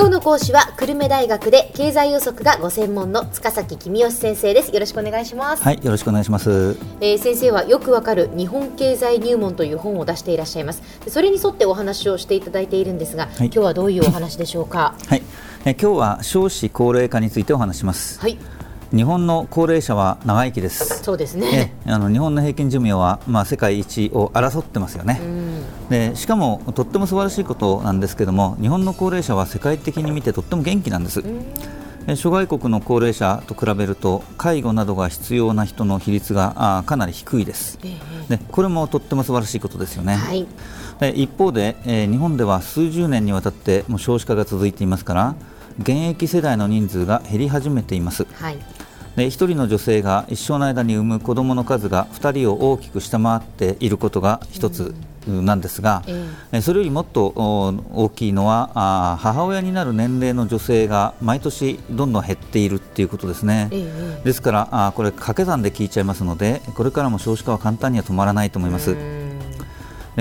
今日の講師は久留米大学で経済予測がご専門の塚崎君吉先生です。よろしくお願いします。はいよろしくお願いします、えー、先生はよくわかる日本経済入門という本を出していらっしゃいます。それに沿ってお話をしていただいているんですが、はい、今日はどういうお話でしょうか？はい、えー、今日は少子高齢化についてお話します。はい。日本の高齢者は長生きです。そうですね。あの日本の平均寿命はまあ世界一を争ってますよね。でしかもとっても素晴らしいことなんですけども、日本の高齢者は世界的に見てとっても元気なんです。諸外国の高齢者と比べると介護などが必要な人の比率がかなり低いです、でこれもとっても素晴らしいことですよね、はい、で一方で、えー、日本では数十年にわたってもう少子化が続いていますから現役世代の人数が減り始めています、はい。で1人の女性が一生の間に産む子どもの数が2人を大きく下回っていることが1つなんですが、うん、それよりもっと大きいのは母親になる年齢の女性が毎年どんどん減っているということですね、ですからこれ掛け算で聞いちゃいますのでこれからも少子化は簡単には止まらないと思います。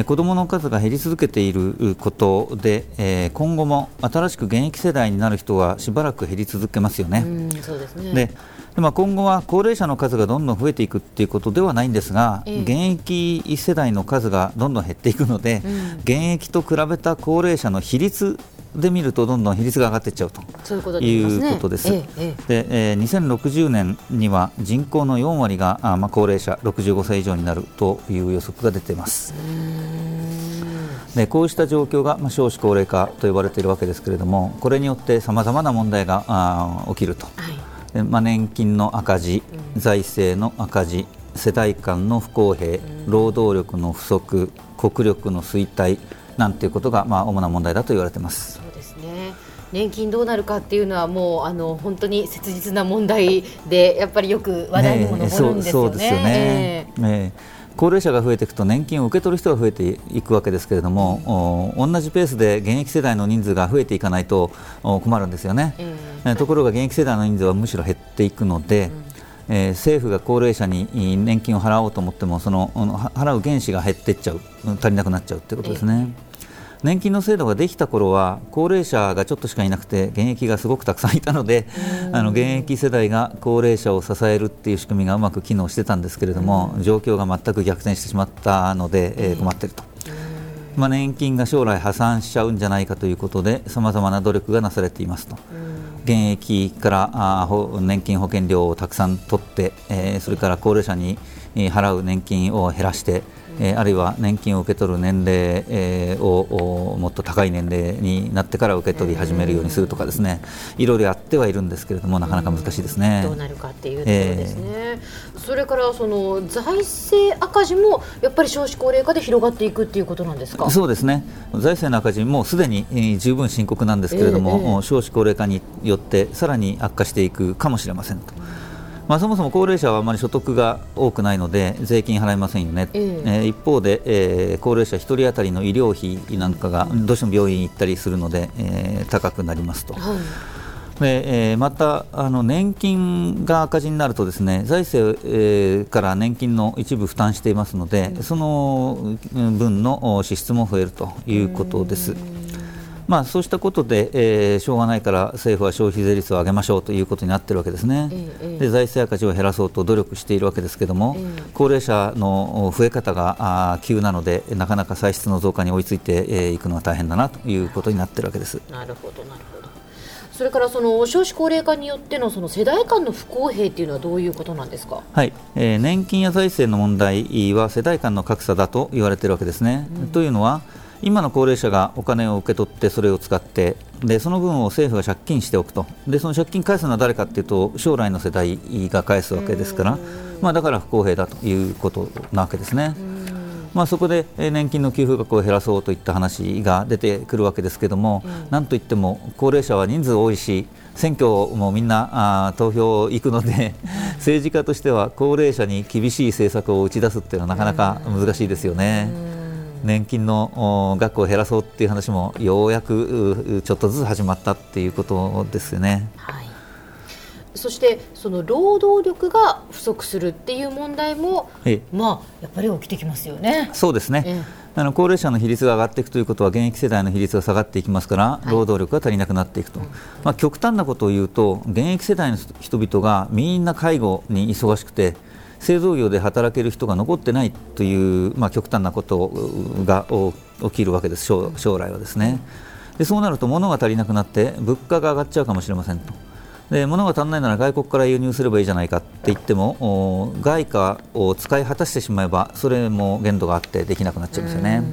子どもの数が減り続けていることで、えー、今後も新しく現役世代になる人はしばらく減り続けますよね。そうですね。でまあ、今後は高齢者の数がどんどん増えていくということではないんですが、え。現役世代の数がどんどん減っていくので、うん、現役と比べた高齢者の比率で見るとどんどん比率が上がっていっちゃうということです。で、えー、2060年には人口の4割があ、まあ、高齢者65歳以上になるという予測が出ています。でこうした状況が、まあ、少子高齢化と呼ばれているわけですけれどもこれによってさまざまな問題があ起きると、はい。まあ、年金の赤字、うん、財政の赤字世代間の不公平、うん、労働力の不足国力の衰退なんていうことが、まあ、主な問題だと言われています。そうですね。年金どうなるかっていうのはもうあの本当に切実な問題でやっぱりよく話題にも上るんですよね。そうですよね、えー、え。ー高齢者が増えていくと年金を受け取る人が増えていくわけですけれども、うん、同じペースで現役世代の人数が増えていかないと困るんですよね、うん、ところが現役世代の人数はむしろ減っていくので、うん、えー、政府が高齢者に年金を払おうと思ってもその払う原資が減っていっちゃう。足りなくなっちゃうということですね。年金の制度ができた頃は高齢者がちょっとしかいなくて現役がすごくたくさんいたのであの現役世代が高齢者を支えるっていう仕組みがうまく機能してたんですけれども状況が全く逆転してしまったので、えー、困っていると。まあ、年金が将来破産しちゃうんじゃないかということでさまざまな努力がなされていますと。現役からあ年金保険料をたくさん取って、えー、それから高齢者に払う年金を減らしてえー、あるいは年金を受け取る年齢、えー、をもっと高い年齢になってから受け取り始めるようにするとかですね。いろいろやってはいるんですけれどもなかなか難しいですね。どうなるかっていうところですね、えー、それからその財政赤字もやっぱり少子高齢化で広がっていくっていうことなんですか？そうですね。財政の赤字もすでに、えー、十分深刻なんですけれども、えー、少子高齢化によってさらに悪化していくかもしれませんと。まあ、そもそも高齢者はあまり所得が多くないので税金払いませんよね、えー、えー、一方で、えー、高齢者1人当たりの医療費なんかがどうしても病院に行ったりするので、えー、高くなりますと。はい。でえー、またあの年金が赤字になるとですね財政、えー、から年金の一部負担していますので、その分の支出も増えるということです。まあ、そうしたことで、えー、しょうがないから政府は消費税率を上げましょうということになっているわけですね、えで財政赤字を減らそうと努力しているわけですけれども、え高齢者の増え方があ急なのでなかなか歳出の増加に追いついてい、えー、くのは大変だなということになっているわけです。なるほどなるほど。それからその少子高齢化によってのその世代間の不公平というのはどういうことなんですか、はい。えー、年金や財政の問題は世代間の格差だと言われているわけですね。うん、というのは今の高齢者がお金を受け取ってそれを使ってでその分を政府が借金しておくと。でその借金返すのは誰かというと将来の世代が返すわけですから、まあ、だから不公平だということなわけですね。まあ、そこで年金の給付額を減らそうといった話が出てくるわけですけれども、なんといっても高齢者は人数多いし選挙もみんなあ投票行くので政治家としては高齢者に厳しい政策を打ち出すっていうのはなかなか難しいですよね。年金の額を減らそうっていう話もようやくちょっとずつ始まったっていうことですよね。はい、そしてその労働力が不足するっていう問題も、まあやっぱり起きてきますよね。そうですね。あの高齢者の比率が上がっていくということは現役世代の比率が下がっていきますから、労働力が足りなくなっていくと、まあ、極端なことを言うと現役世代の人々がみんな介護に忙しくて製造業で働ける人が残ってないという、まあ、極端なことが起きるわけです将来はですねでそうなると物が足りなくなって物価が上がっちゃうかもしれませんと。で物が足んないなら外国から輸入すればいいじゃないかって言っても外貨を使い果たしてしまえばそれも限度があってできなくなっちゃうんですよね。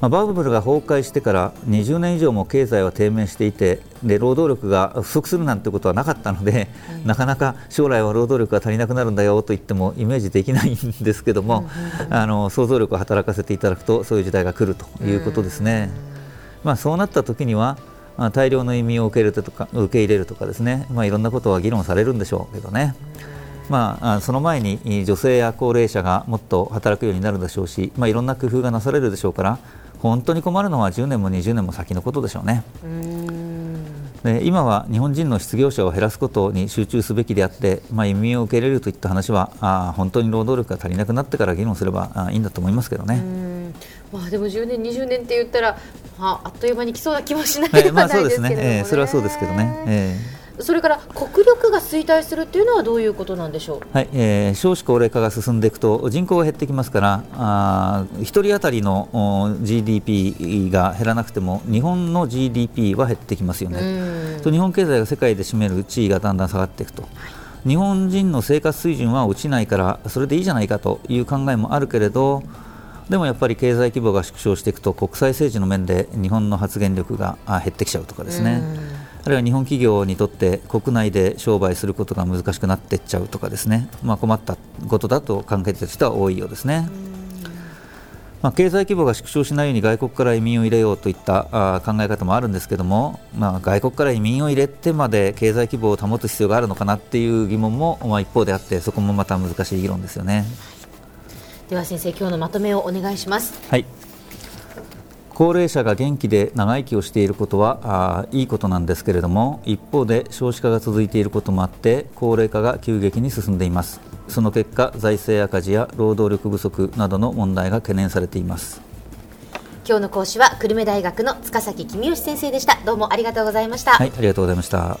まあ、バブルが崩壊してから20年以上も経済は低迷していてで労働力が不足するなんてことはなかったので、うん、なかなか将来は労働力が足りなくなるんだよと言ってもイメージできないんですけども、うん、あの想像力を働かせていただくとそういう時代が来るということですね。うん、まあ、そうなった時には大量の移民を受け入れるとか受け入れるとかですね、まあ、いろんなことは議論されるんでしょうけどね、まあ、その前に女性や高齢者がもっと働くようになるでしょうし、まあ、いろんな工夫がなされるでしょうから本当に困るのは10年も20年も先のことでしょうね。で今は日本人の失業者を減らすことに集中すべきであって、まあ、移民を受け入れるといった話はあ本当に労働力が足りなくなってから議論すればあいいんだと思いますけどね。まあ、でも10年、20年って言ったら、あ、あっという間に来そうな気もしないではないですけど、ね、まあ、そうですね、えー、それはそうですけどね。えーそれから国力が衰退するっていうのはどういうことなんでしょう、はいえー、少子高齢化が進んでいくと人口が減ってきますからあ1人当たりの GDP が減らなくても日本の GDP は減ってきますよね。と日本経済が世界で占める地位がだんだん下がっていくと。日本人の生活水準は落ちないからそれでいいじゃないかという考えもあるけれどでもやっぱり経済規模が縮小していくと国際政治の面で日本の発言力が減ってきちゃうとかですね、あるいは日本企業にとって国内で商売することが難しくなっていっちゃうとかですね、まあ、困ったことだと考えている人は多いようですね。まあ、経済規模が縮小しないように外国から移民を入れようといったあ考え方もあるんですけども、まあ、外国から移民を入れてまで経済規模を保つ必要があるのかなっていう疑問も、まあ、一方であってそこもまた難しい議論ですよね。では先生今日のまとめをお願いしますはい高齢者が元気で長生きをしていることはあいいことなんですけれども一方で少子化が続いていることもあって高齢化が急激に進んでいます。その結果財政赤字や労働力不足などの問題が懸念されています。今日の講師は久留米大学の塚崎公義先生でした。どうもありがとうございました。はいありがとうございました